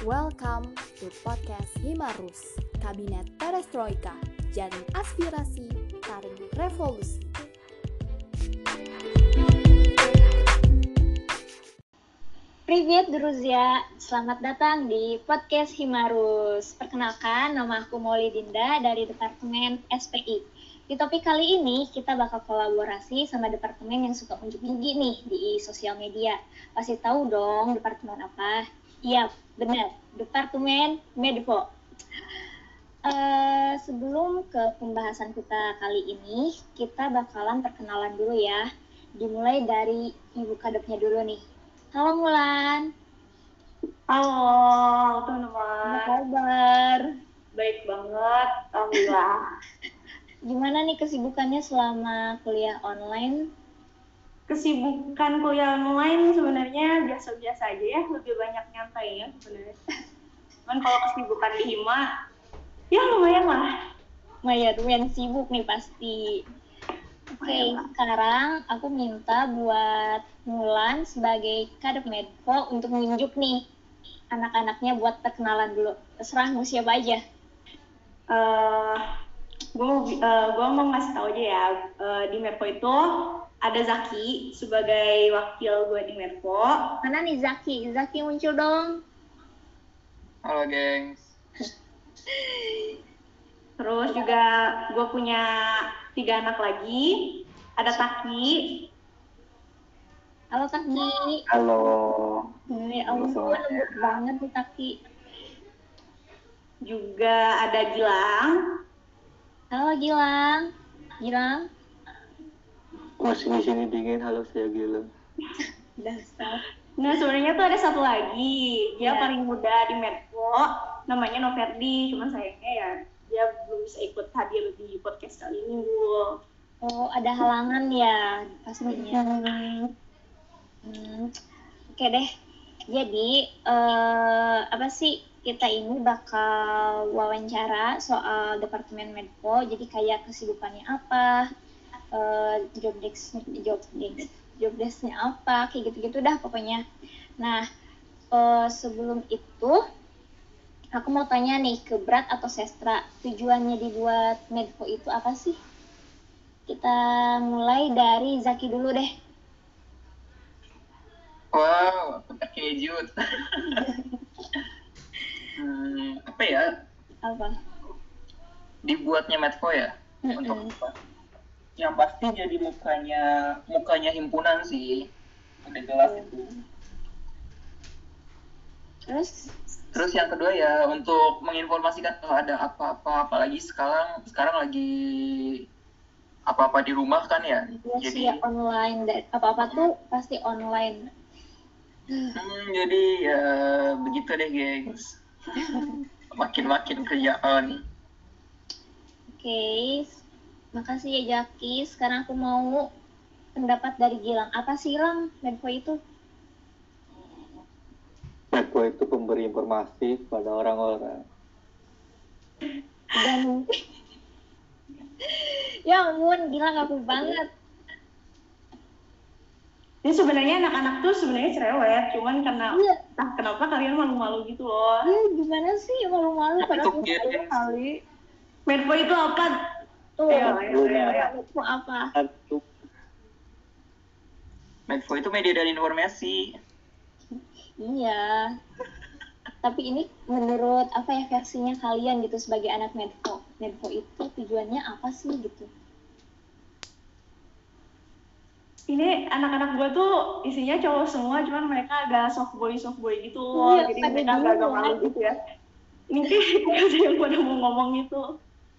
Welcome to podcast Himarus, Kabinet Perestroika, Jaring Aspirasi, Taring Revolusi. Privet Druzia, selamat datang di podcast Himarus. Perkenalkan, nama aku Molly Dinda dari Departemen SPI. Di topik kali ini, kita bakal kolaborasi sama departemen yang suka unjuk gigi nih di sosial media. Pasti tahu dong departemen apa? Iya, benar. Departemen Medpo. Uh, sebelum ke pembahasan kita kali ini, kita bakalan perkenalan dulu ya. Dimulai dari ibu kadepnya dulu nih. Halo Mulan. Halo teman-teman. Apa kabar? Baik banget, alhamdulillah. Gimana nih kesibukannya selama kuliah online? Kesibukan kuliah online sebenarnya biasa-biasa aja ya, lebih banyak nyantai ya sebenarnya. Cuman kalau kesibukan di Hima, ya lumayan lah. Lumayan, lumayan sibuk nih pasti. Oke, okay, sekarang aku minta buat Mulan sebagai kadep medco untuk menunjuk nih anak-anaknya buat perkenalan dulu. Terserah mau siapa aja. Uh, gue uh, gue mau ngasih tau aja ya uh, di Merko itu ada Zaki sebagai wakil gue di Merko. Mana nih Zaki? Zaki muncul dong. Halo gengs. Terus juga gue punya tiga anak lagi. Ada Taki. Halo Taki. Halo. Ya ampun, lembut banget nih Taki. Juga ada Gilang. Halo Gilang. Gilang. Wah sini sini dingin. Halo saya Gilang. Dasar. Nah sebenarnya tuh ada satu lagi. Dia yeah. paling muda di Medco. Namanya Noverdi. Cuman sayangnya ya dia belum bisa ikut hadir di podcast kali ini Bu. Oh ada halangan ya pastinya. Hmm. Hmm. Oke deh. Jadi uh, apa sih kita ini bakal wawancara soal Departemen Medco, jadi kayak kesibukannya apa, uh, job desk job desk job desknya apa, kayak gitu-gitu dah pokoknya. Nah, uh, sebelum itu aku mau tanya nih ke Berat atau Sestra, tujuannya dibuat Medco itu apa sih? Kita mulai dari Zaki dulu deh. Wow, terkejut. hmm, apa ya? Apa? Dibuatnya Medco ya? Mm -mm. Untuk apa? Yang pasti jadi mukanya mukanya himpunan sih. Udah jelas itu. Terus? Terus yang kedua ya untuk menginformasikan kalau ada apa-apa, apalagi sekarang sekarang lagi apa-apa di rumah kan ya. Iya jadi ya, online apa-apa tuh pasti online. Hmm, jadi ya begitu deh gengs makin-makin kerjaan. Oke, okay. Makasih ya Jaki. Sekarang aku mau pendapat dari Gilang. Apa sih Gilang Medco itu? Medco itu pemberi informasi pada orang-orang. Dan ya ampun, Gilang aku banget. Ini sebenarnya anak-anak tuh sebenarnya cerewet, cuman karena iya. entah kenapa kalian malu-malu gitu loh. Iya, gimana sih malu-malu pada aku kali. Medpo itu apa? Ayo, ayo. Medpo apa? Medpo itu media dan informasi. Iya. Tapi ini menurut apa ya versinya kalian gitu sebagai anak Medpo. Medpo itu tujuannya apa sih gitu? ini anak-anak gue tuh isinya cowok semua cuman mereka agak soft boy soft boy gitu loh iya, jadi mereka agak malu gitu ya ini ada yang pada mau ngomong itu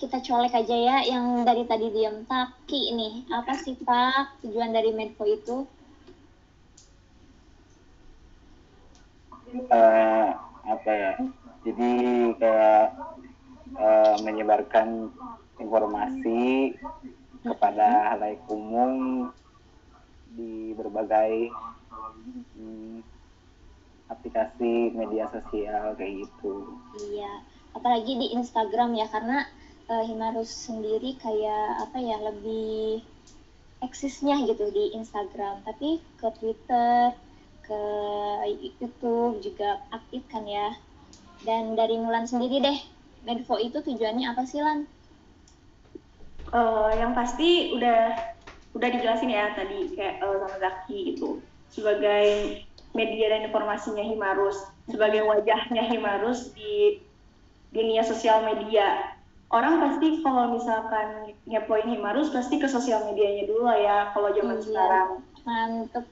kita colek aja ya yang dari tadi diam Taki nih apa sih Pak? Tujuan dari Medco itu? Uh, apa ya jadi kayak uh, menyebarkan informasi kepada halayak umum di berbagai hmm, aplikasi media sosial kayak gitu. Iya, apalagi di Instagram ya karena uh, Himarus sendiri kayak apa ya lebih eksisnya gitu di Instagram, tapi ke Twitter, ke YouTube juga aktif kan ya. Dan dari Mulan sendiri deh, Medfo itu tujuannya apa sih Lan? Eh, yang pasti udah udah dijelasin ya tadi kayak eh, sama Zaki gitu sebagai media dan informasinya Himarus sebagai wajahnya Himarus di dunia sosial media orang pasti kalau misalkan ngepoin Himarus pasti ke sosial medianya dulu lah ya kalau zaman Iya. sekarang Mantep.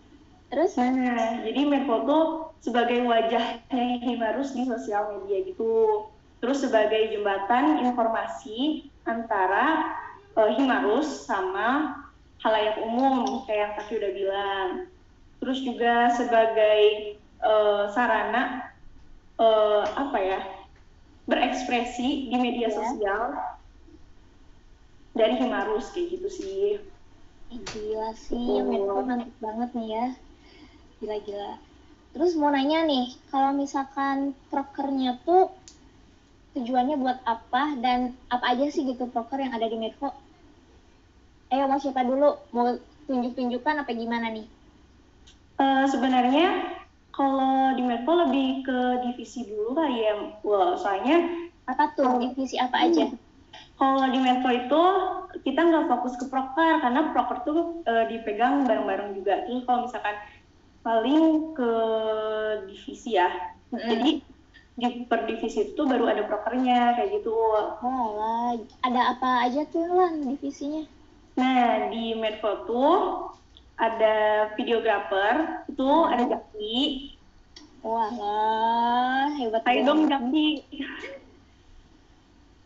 Terus? Nah, jadi Medfo tuh sebagai wajahnya Himarus di sosial media gitu. Terus sebagai jembatan informasi antara eh, Himarus sama halayak umum kayak yang tadi udah bilang. Terus juga sebagai eh, sarana eh, apa ya berekspresi di media Ya. sosial dari Himarus kayak gitu sih. Gila sih, Betul. Medfo mantep banget nih ya. Gila-gila. Terus mau nanya nih, kalau misalkan prokernya tuh tujuannya buat apa dan apa aja sih gitu proker yang ada di Medfo? Ayo mau siapa dulu? Mau tunjuk-tunjukkan apa gimana nih? Eh, sebenarnya kalau di Medco lebih ke divisi dulu kali ya. Wah, soalnya Apa tuh? Divisi apa aja? kalau di Medco itu kita nggak fokus ke proker karena proker tuh eh, dipegang bareng-bareng juga. Terus kalau misalkan paling ke divisi ya. Jadi di per divisi itu baru ada prokernya kayak gitu. Oh lah, ada apa aja tuh Lan divisinya? Nah, di Medco tuh ada videografer, itu ada Jaki. Wah hebat Ayo dong Jaki.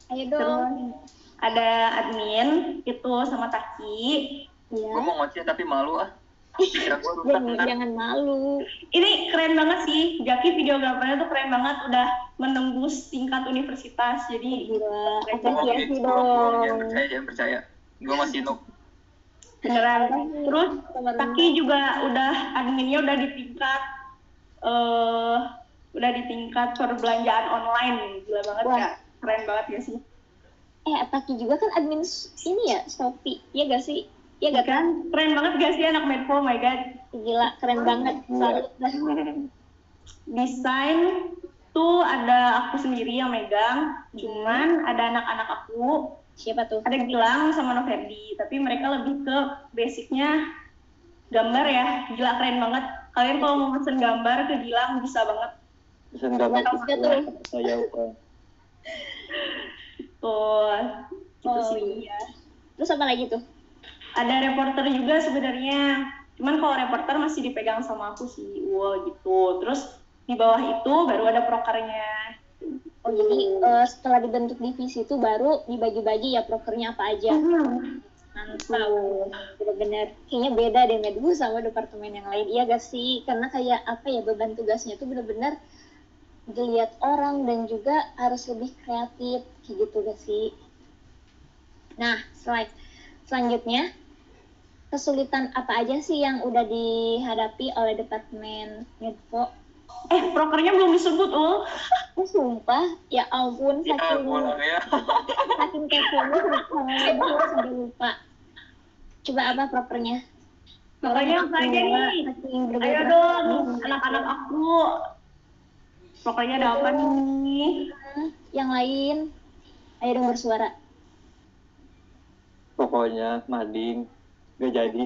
Ayo Terus dong. ada admin itu sama Taki. Ya. Gue mau ngoceh tapi malu ah. Jangan, jangan malu. Ini keren banget sih. Jaki videografernya tuh keren banget udah menembus tingkat universitas. Jadi Gila, apresiasi bohong, bohong. Jangan dong. percaya, jangan percaya. Gue masih noob. Beneran. Terus Sama Taki juga udah adminnya udah di tingkat eh udah di tingkat perbelanjaan online. Gila banget Wah. ya. Keren banget ya sih. Eh, Taki juga kan admin ini ya, Shopee. Iya gak sih? Iya gak kan? Keren banget gak sih anak Medco? Oh my god. Gila, keren banget. Salut dah. Desain tuh ada aku sendiri yang megang. Cuman ada anak-anak aku Siapa tuh? ada Gilang sama Noverdi tapi mereka lebih ke basicnya gambar ya. Gila keren banget. Kalian kalau mau pesen gambar ke Gilang bisa banget. Bisa nggak Bagus bagus ya tuh. saya Oh sih. iya. Terus apa lagi tuh? ada reporter juga sebenarnya. Cuman kalau reporter masih dipegang sama aku sih wow gitu. Terus di bawah itu baru ada prokernya Oh jadi eh, setelah dibentuk divisi itu baru dibagi-bagi ya prokernya apa aja. Mantap. Bener-bener kayaknya beda deh Medbu sama departemen yang lain. Iya gak sih? Karena kayak apa ya beban tugasnya tuh bener-bener dilihat orang dan juga harus lebih kreatif kayak gitu gak sih? Nah, slide selanjutnya kesulitan apa aja sih yang udah dihadapi oleh departemen Medfo? Eh prokernya belum disebut ul Oh, sumpah, ya ampun, Ya saking ampun ya. saking keponya sampai lupa. Coba apa propernya? prokernya apa aja nih ayo dong anak-anak aku prokernya ada apa nih Yang lain, ayo dong bersuara. Pokoknya mading nggak jadi.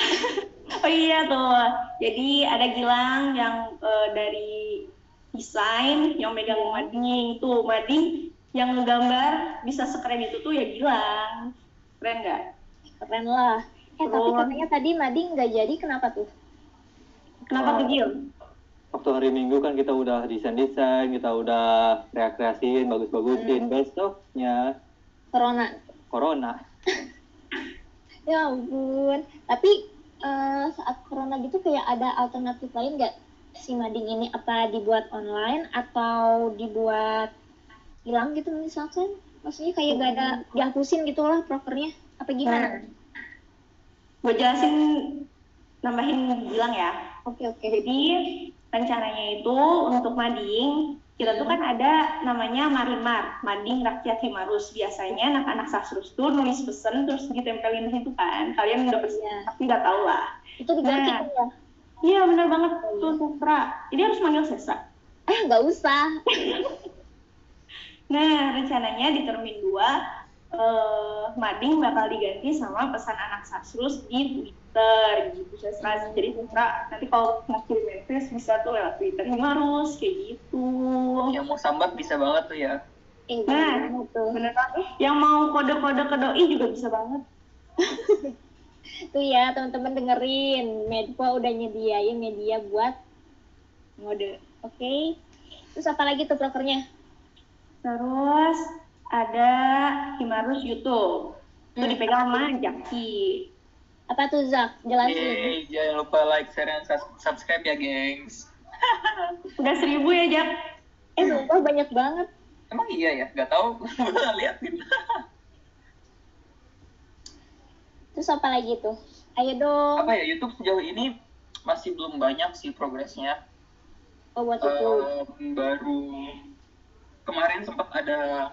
Oh iya tuh, jadi ada Gilang yang eh, dari desain yang megang mading itu mading yang ngegambar bisa sekeren itu tuh ya Gilang, keren nggak? Keren lah. Eh, tapi Terus? katanya tadi Mading nggak jadi, kenapa tuh? Kenapa tuh Gil? Waktu hari Minggu kan kita udah desain-desain, kita udah kreasiin, bagus-bagusin. Besoknya Corona. corona. Ya ampun. Tapi eh, saat corona gitu kayak ada alternatif lain nggak si mading ini apa dibuat online atau dibuat hilang gitu misalkan? Maksudnya kayak gak ada dihapusin gitu lah prokernya? Apa gimana? Gue jelasin nambahin Gilang ya. Oke oke. Jadi rencananya itu untuk mading kita tuh kan ada namanya Marimar, Mading Rakyat Himarus. Biasanya anak-anak sastrus tuh nulis pesen terus ditempelin di situ kan. Kalian udah pasti, Iya. pasti udah tahu lah. Itu diganti Nah. ya? Iya bener banget tuh Supra. Jadi harus manggil Sesa. Eh nggak usah. Nah, rencananya di termin 2 eh, Mading bakal diganti sama pesan anak Sasrus di Twitter gitu Sasra. Jadi Sasra nanti kalau mau kirim manifest bisa tuh lewat Twitter Himarus kayak gitu. Yang mau sambat bisa banget tuh ya. Eh, Nah. Bener banget. Yang mau kode-kode ke doi juga bisa banget. Tuh ya, teman-teman dengerin. Medpo udah nyediain media buat ngode. Oke. Terus apa lagi tuh prokernya? Terus ada Himarus YouTube. Itu Hmm. dipegang sama Jaki. Apa tuh Zak? Jelasin. Yeay, jangan lupa like, share, dan subscribe ya, gengs. Udah seribu ya, Jak? Eh, sumpah banyak banget. Emang iya ya? Gak tahu. Liatin. Terus apa lagi tuh? Ayo dong. Apa ya, YouTube sejauh ini masih belum banyak sih progresnya. Oh, buat itu. Em, baru kemarin sempat ada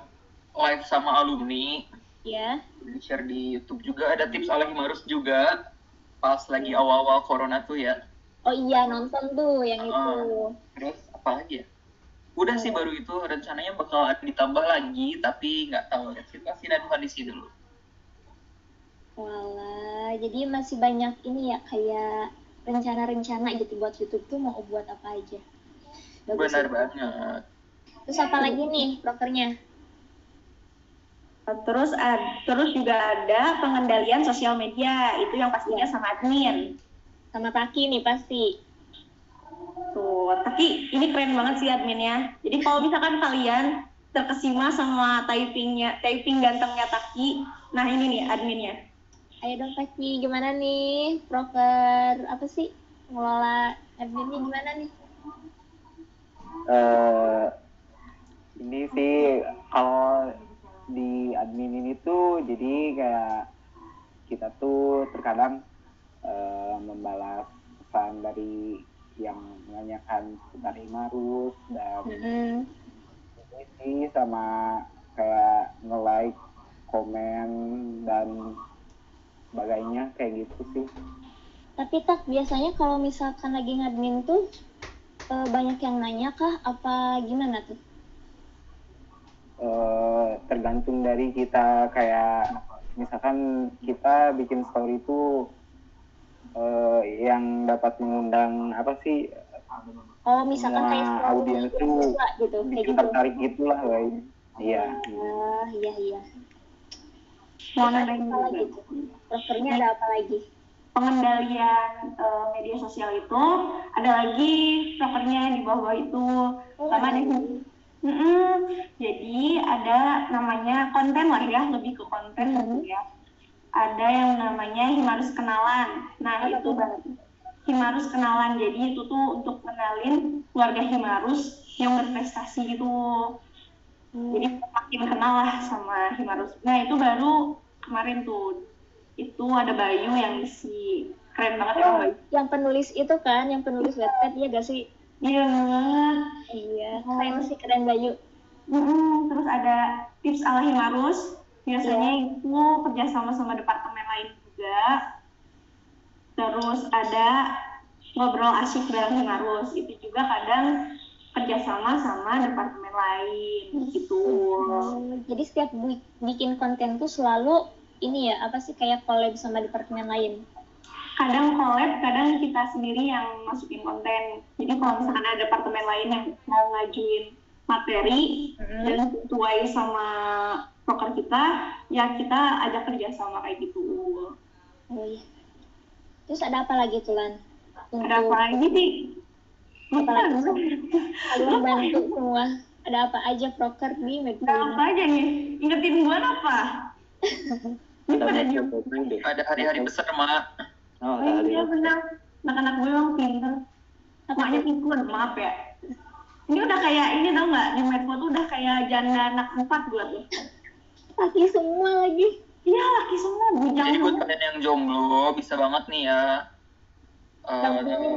live sama alumni ya. di share di YouTube juga ada tips ala Himarus juga pas lagi awal-awal corona tuh ya Oh iya, nonton tuh yang Ah. itu. terus apa lagi ya udah sih baru itu rencananya bakal ditambah lagi tapi nggak tahu ya situasi dan kondisi dulu Walah, jadi masih banyak ini ya kayak rencana-rencana gitu buat YouTube tuh mau buat apa aja. Bagus benar ya. banget Terus apa lagi nih prokernya? Terus ad- terus juga ada pengendalian sosial media. Itu yang pastinya sama admin. Sama Taki nih pasti. Tuh, tapi ini keren banget sih adminnya. Jadi kalau misalkan kalian terkesima sama typingnya, typing gantengnya Taki, nah ini nih adminnya. Ayo dong Taki, gimana nih? Proker apa sih? Ngelola adminnya gimana nih? eh ini sih kalau di admin ini tuh jadi kayak kita tuh terkadang eh, membalas pesan dari yang menanyakan seputar Imarus dan Mm-mm. ini sama kayak nge-like, komen dan sebagainya kayak gitu sih. Tapi tak biasanya kalau misalkan lagi ngadmin tuh eh, banyak yang nanya kah? Apa gimana tuh? Eh, tergantung dari kita kayak misalkan kita bikin story itu eh, yang dapat mengundang apa sih Oh, misalkan Semua kayak story audiens tuh juga gitu, kayak bikin gitu. tertarik gitulah guys iya Ah, iya iya. Mau tuh? Prokernya ada apa lagi? Pengendalian eh, media sosial itu ada lagi prokernya di bawah itu Oh, sama ada. Mm-mm. Jadi ada namanya konten lah ya, lebih ke konten Mhm. gitu ya. Ada yang namanya Himarus Kenalan. Nah Apa itu tuh? Himarus Kenalan. Jadi itu tuh untuk kenalin keluarga Himarus yang berprestasi gitu. Hmm. Jadi makin kenal lah sama Himarus. Nah itu baru kemarin tuh. Itu ada Bayu yang isi. Keren banget emang Bayu. yang penulis itu kan, yang penulis webpad ya gak sih? Iya banget. Iya, keren sih keren Bayu. Mm-mm, terus ada tips ala Himarus. Biasanya Iya. itu kerjasama sama departemen lain juga. Terus ada ngobrol asyik bareng Himarus. Itu juga kadang kerjasama sama departemen lain gitu. Hmm, jadi setiap bi- bikin konten tuh selalu ini ya apa sih kayak collab sama departemen lain. Kadang collab, kadang kita sendiri yang masukin konten. Jadi kalau misalkan ada departemen lain yang mau ngajuin materi dan sesuai sama proker kita, ya kita ajak kerjasama kayak gitu. Oh iya. Terus ada apa lagi tuh Lan? Ada apa lagi sih? Apa lagi Kalian bantu semua. Ada apa aja proker di Ada Medco apa aja nih? Ingetin bulan apa? Ada ada hari-hari besar mak Oh, Oh ada iya benar. Anak-anak gue emang pinter. Maknya pikun, maaf ya. Ini udah kayak ini tau nggak di Medco tuh udah kayak janda anak empat buat lo. Laki semua lagi. Iya laki semua bujang jadi buat kalian yang jomblo bisa banget nih ya Eh,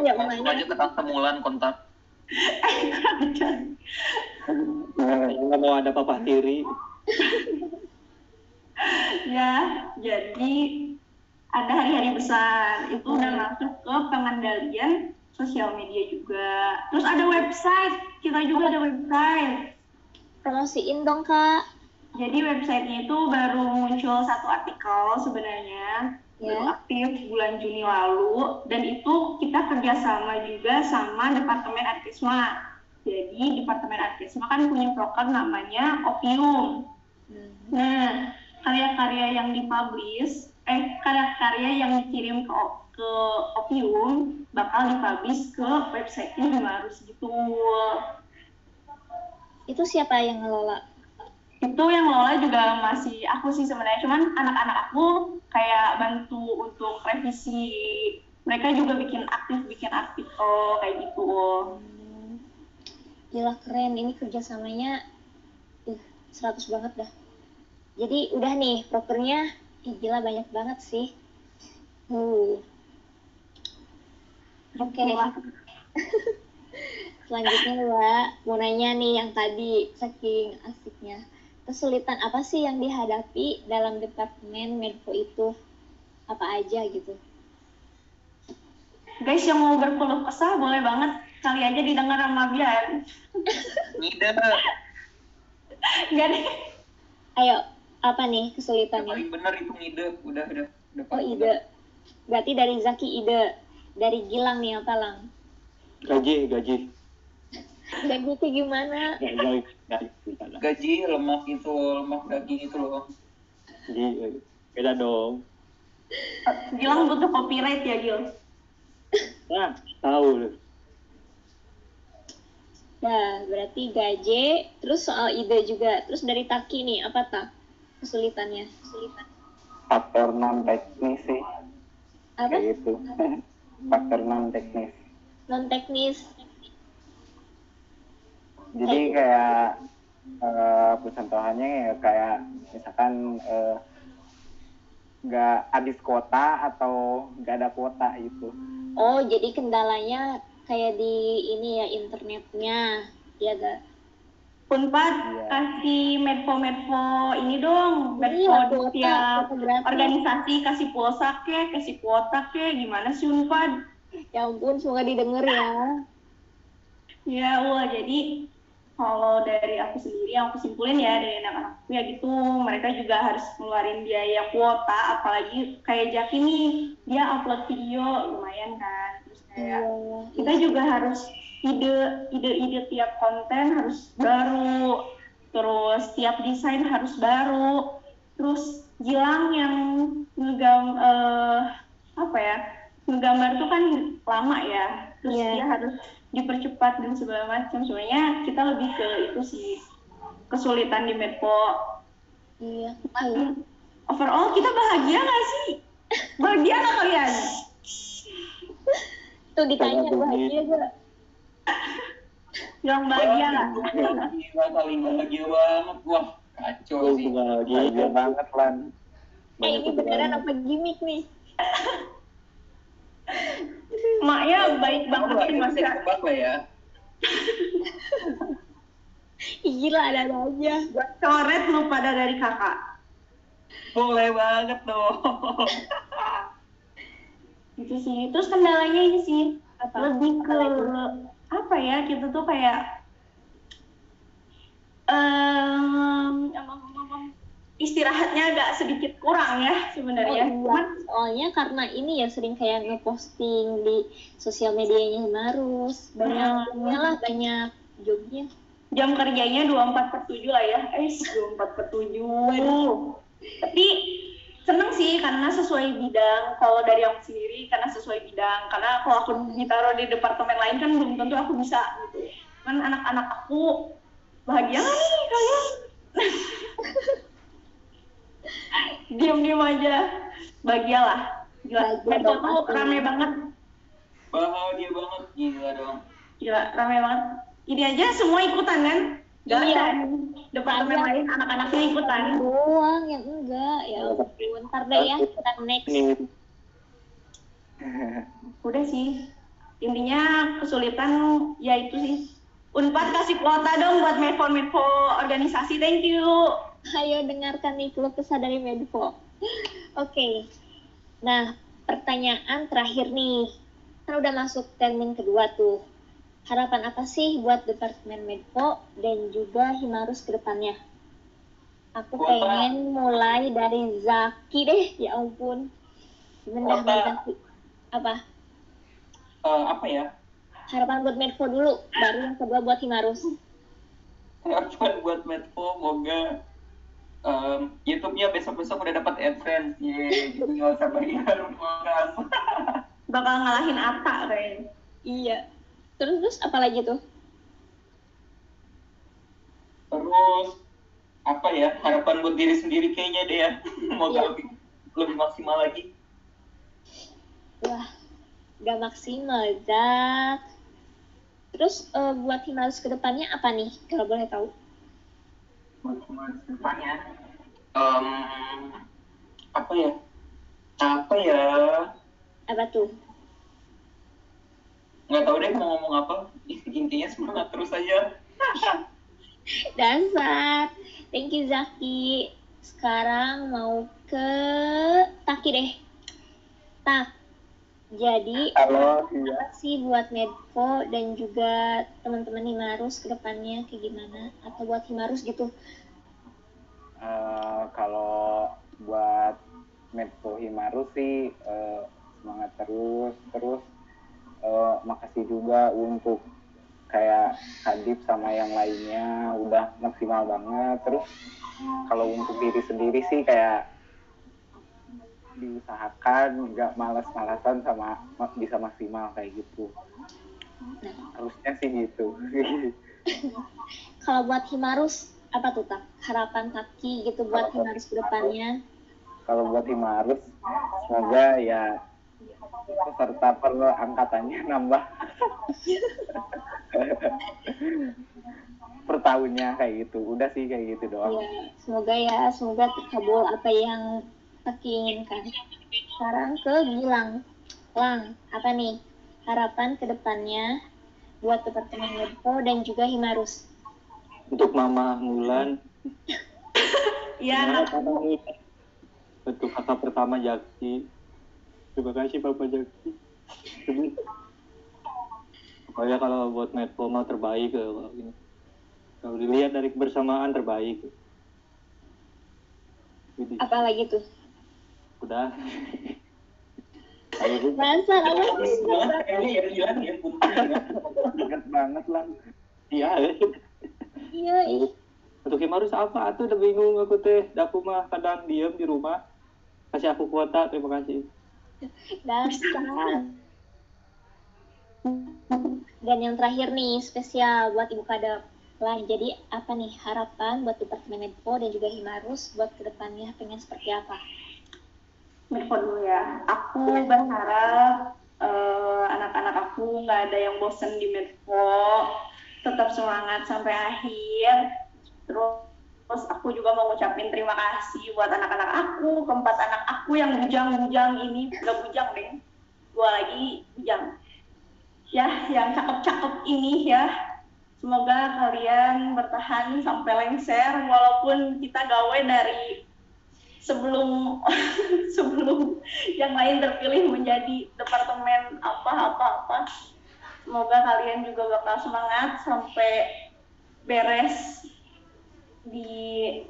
ya, langsung Umanya. aja ke Tante Mulan kontak Nggak mau ada papa tiri. ya jadi ada hari-hari besar itu udah masuk ke pengendalian sosial media juga terus ada website kita juga ada website promosiin dong kak. Jadi websitenya itu baru muncul satu artikel sebenarnya baru Ya. aktif bulan Juni lalu dan itu kita kerjasama juga sama Departemen Arkisma. Jadi Departemen Arkisma kan punya program namanya Opium. Hmm. Nah, karya-karya yang dipublish, eh karya-karya yang dikirim ke ke Opium bakal dipublish ke websitenya Himarus gitu. Itu siapa yang ngelola? Itu yang ngelola juga masih aku sih sebenarnya, cuman anak-anak aku kayak bantu untuk revisi. Mereka juga bikin aktif, bikin artikel kayak gitu. Hmm. Gila keren, ini kerjasamanya uh, 100 banget dah. Jadi udah nih, prokernya, ih, gila banyak banget sih. Uh. Oke, Gitulah. selanjutnya Mbak, mau nanya nih yang tadi, saking asiknya. Kesulitan apa sih yang dihadapi dalam Departemen Medco itu? Apa aja gitu? Guys yang mau berkeluh kesah boleh banget kali aja didengar sama Bian. Ngide, Gak deh. Ayo, apa nih yang kesulitannya? paling bener itu ngide, udah udah. udah Oh ide. Berarti dari Zaki ide. Dari Gilang nih apa lang? Gaji, gaji. Dan gitu gimana? Gaji, gaji, gaji. Gaji, lemak itu, lemak daging itu loh. Gaji, beda dong. Gilang butuh copyright ya Gil. Nah, tahu. Nah, berarti gaje, terus soal ide juga. Terus dari Taki nih, apa tak kesulitannya? Kesulitan. faktor non teknis sih Apa? kayak gitu faktor non teknis Non teknis. jadi kayak eh, percontohannya ya kayak misalkan eh, nggak habis kuota atau nggak ada kuota gitu Oh, jadi kendalanya kayak di ini ya internetnya, ya gak? Unpad Iya. kasih medfo-medfo ini dong, medfo Iya, tiap organisasi kasih pulsa ke, kasih kuota ke, gimana sih Unpad? Ya ampun, semoga didengar ya. Ya, wah jadi kalau dari aku sendiri yang aku simpulin ya dari anak-anakku ya gitu, mereka juga harus ngeluarin biaya kuota, apalagi kayak Jaki nih, dia upload video lumayan kan, terus kayak Iya, kita juga harus ide ide-ide tiap konten harus baru. Terus tiap desain harus baru. Terus Gilang yang ngegam eh, apa ya ngegambar tuh kan lama ya. Terus Iya. dia harus dipercepat dan segala macam. Sebenarnya kita lebih ke itu sih kesulitan di Medpo. Iya, ayo. overall kita bahagia nggak sih? Bahagia nggak kalian? Tuh ditanya bahagia gak? Yang bahagia nggak Gila, paling bahagia banget. Wah, kacau sih. bahagia bahagia banget lan Eh, ini beneran apa gimmick nih? maknya baik banget sih mas ya lah ya. Gila, ada aja. Coret lu pada dari kakak. Boleh banget dong. Gitu sih. Terus kendalanya ini sih Apa? lebih ke apa ya kita tuh kayak em, istirahatnya agak sedikit kurang ya Oh, sebenarnya. iya. Cuman Soalnya karena ini ya sering kayak ngeposting di sosial medianya Himarus. Banyak Hmm. lah, banyak jobnya. jam kerjanya 24 per 7 lah ya. Eh, 24 per 7. Tapi seneng sih karena sesuai bidang. Kalau dari aku sendiri karena sesuai bidang. Karena kalau aku ditaruh di departemen lain kan belum tentu aku bisa gitu. Kan anak-anak aku bahagia nggak nih kalian? Diam-diam aja. Bahagia lah. Gila, dong, tuh pasti. rame banget. Bahagia banget. Gila dong. Gila, rame banget. Ini aja semua ikutan kan? Gak Iya. ada departemen Ada. lain anak-anaknya ikutan. Doang yang enggak. Ya ampun. Ntar deh ya, kita next. Ini Udah sih. Intinya kesulitan ya itu sih. Unpad kasih kuota dong buat medfo-medfo organisasi. Thank you. Ayo dengarkan nih keluh kesah dari Medfo. Oke. Nah, pertanyaan terakhir nih. Kan udah masuk termin kedua tuh. Harapan apa sih buat Departemen Medco dan juga Himarus ke depannya? Aku apa? pengen mulai dari Zaki deh, ya ampun. Bang Zaki? Apa? Eh, apa ya? Harapan buat Medco dulu, baru yang kedua buat Himarus. Harapan buat Medco, moga em, YouTube-nya besok-besok udah dapat AdSense. Yeay, jadi nggak usah bayar. Bakal ngalahin Ata, Ren. Iya. Terus terus apa lagi tuh? Terus apa ya harapan buat diri sendiri kayaknya deh ya. Moga Iya. lebih lebih maksimal lagi. Wah, gak maksimal, Zak. Terus eh, buat Himarus ke depannya apa nih, kalau boleh tahu? Maksimal depannya. Em, apa ya? Apa ya? Apa tuh? Nggak tahu deh mau ngomong apa. Intinya semangat terus aja. Dasar. Thank you, Zaki. Sekarang mau ke Taki deh. Tak. Jadi, Halo, iya. apa sih buat Medco dan juga teman-teman Himarus ke depannya kayak gimana? Atau buat Himarus gitu? Eh, kalau buat Medco Himaru sih eh, semangat terus terus eh, makasih juga untuk kayak Kadip sama yang lainnya udah maksimal banget terus kalau untuk diri sendiri sih kayak diusahakan nggak malas-malasan sama ma- bisa maksimal kayak gitu harusnya sih gitu Kalau buat Himarus, apa tuh, Tak? Harapan Taki gitu buat buat Himarus ke depannya? kalau buat Himarus semoga ya peserta per angkatannya nambah per tahunnya kayak gitu udah sih kayak gitu doang Ya, semoga ya, semoga terkabul apa yang Taki inginkan. Sekarang ke Gilang. Lang, apa nih harapan ke depannya buat Departemen Medco dan juga Himarus? Untuk Mama Mulan, Iya, anak untuk kakak pertama Jaki. Terima kasih Bapak Jaki. Pokoknya kalau buat Medco mah terbaik ya, kalau ini. Kalau dilihat dari kebersamaan terbaik. Jadi, Apa lagi tuh? udah. Gitu, sih? Banget kayaknya ya. Ingat banget lah iya. Iya. Untuk Himarus apa? Atuh udah bingung aku teh. Aku mah kadang diem di rumah. Kasih aku kuota, terima kasih. Dasar. Dan yang terakhir nih, spesial buat Ibu Kadep. Lah, jadi apa nih harapan buat Departemen Medco dan juga Himarus buat ke depannya pengen seperti apa? Medco dulu ya. Aku berharap eh, anak-anak aku nggak ada yang bosen di Medco, tetap semangat sampai akhir. Terus aku juga mau ngucapin terima kasih buat anak-anak aku, keempat anak aku yang bujang-bujang ini, udah bujang deh. Dua lagi bujang. Ya, yang cakep-cakep ini ya. Semoga kalian bertahan sampai lengser walaupun kita gawe dari sebelum sebelum yang lain terpilih menjadi departemen apa apa apa semoga kalian juga bakal semangat sampai beres di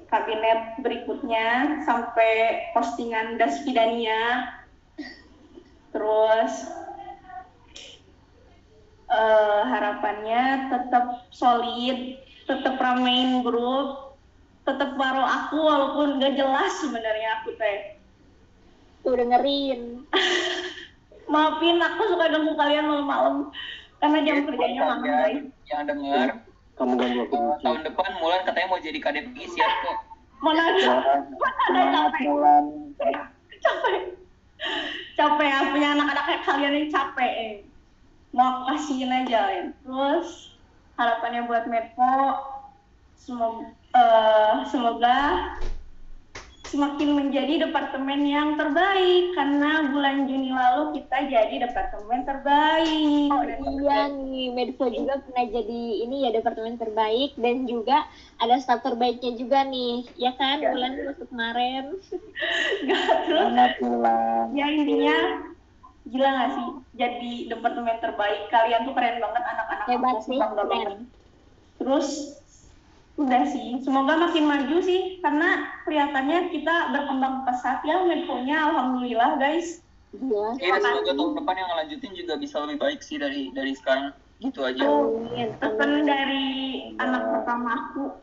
kabinet berikutnya sampai postingan Daspidania terus eh, harapannya tetap solid tetap ramein grup tetap baru aku walaupun gak jelas sebenarnya aku teh. Tuh dengerin. maafin aku suka ganggu kalian malam-malam. Karena jam kerjanya Buat lama kalian guys. yang dengar Kamu ganggu aku. tahun depan Mulan katanya mau jadi KDPI siap kok. mana ada Ya, capek Mulan capek capek ya punya anak-anak kayak kalian ini capek eh. mau aku kasihin aja ya. terus harapannya buat Medco semoga eh, semoga semakin menjadi departemen yang terbaik. Karena bulan Juni lalu kita jadi departemen terbaik. Oh iya nih, Medco juga pernah jadi ini ya departemen terbaik. Dan juga ada staff terbaiknya juga nih, ya kan? Ya. Bulan waktu kemarin. Gak, terus? Ya intinya gila gak sih? Jadi departemen terbaik. Kalian tuh keren banget anak-anak Hebat aku, sih, keren. terus udah sih semoga makin maju sih karena kelihatannya kita berkembang pesat ya medconya alhamdulillah guys Gila. Ya, semoga tahun depan yang ngelanjutin juga bisa lebih baik sih dari dari sekarang. Gitu aja. Amin. pesan dari anak pertama aku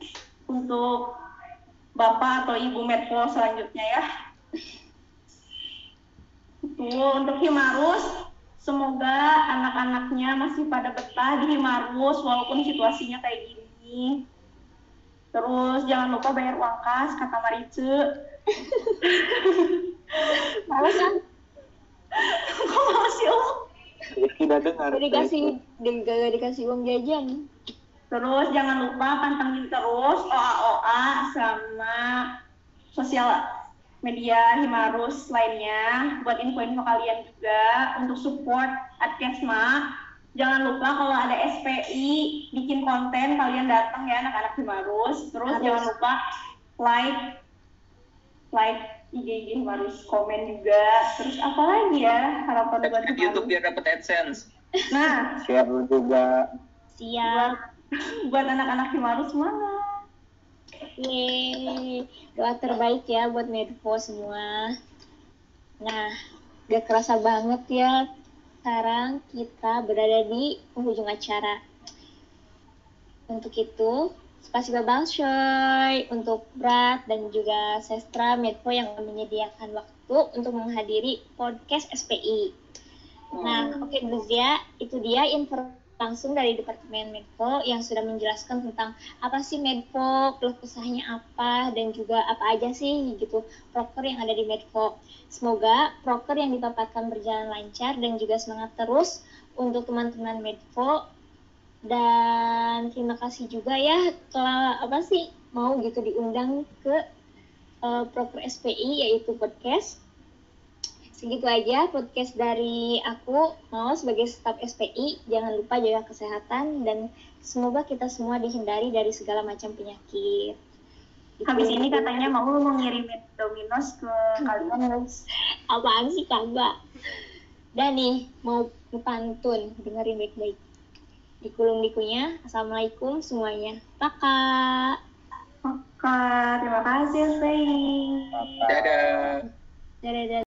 untuk bapak atau ibu medco selanjutnya ya Tuh, untuk Himarus semoga anak-anaknya masih pada betah di Himarus walaupun situasinya kayak gini terus jangan lupa bayar uang kas kata Marice Males kan? kok malah sih lo Tidak dengar. Gak dikasih, di- gak dikasih uang jajan. Terus jangan lupa pantengin terus OA-OA sama sosial media Himarus lainnya buat info-info kalian juga untuk support Adkesma. Jangan lupa kalau ada SPI bikin konten kalian datang ya anak-anak Himarus. Terus Harus. jangan lupa like like IG IG Himarus, komen juga. Terus apa lagi ya harapan buat Subscribe YouTube biar dapat AdSense. Nah, share juga Siap. buat anak-anak Himarus semangat. Yeay. Doa terbaik ya buat Medfo semua. Nah, gak kerasa banget ya. Sekarang kita berada di penghujung acara. Untuk itu, spasiba Balshoy untuk Brat dan juga Sestra Medfo yang menyediakan waktu untuk menghadiri podcast SPI. Nah, oke Luzia, itu dia info langsung dari Departemen Medco yang sudah menjelaskan tentang apa sih Medco, keluh kesahnya apa, dan juga apa aja sih gitu proker yang ada di Medco. Semoga proker yang dipapatkan berjalan lancar dan juga semangat terus untuk teman-teman Medco. Dan terima kasih juga ya kalau apa sih mau gitu diundang ke eh, proker SPI yaitu podcast segitu aja podcast dari aku. Mau sebagai staf SPI jangan lupa jaga kesehatan dan semoga kita semua dihindari dari segala macam penyakit. Gitu. Habis ini katanya mau mengirimin Domino's ke kalian guys. apaan sih kagak dan nih mau pantun. Dengerin baik-baik. Di kulung dikunya assalamualaikum semuanya. Kakak Oke, terima kasih apa Dadah. dadah dadah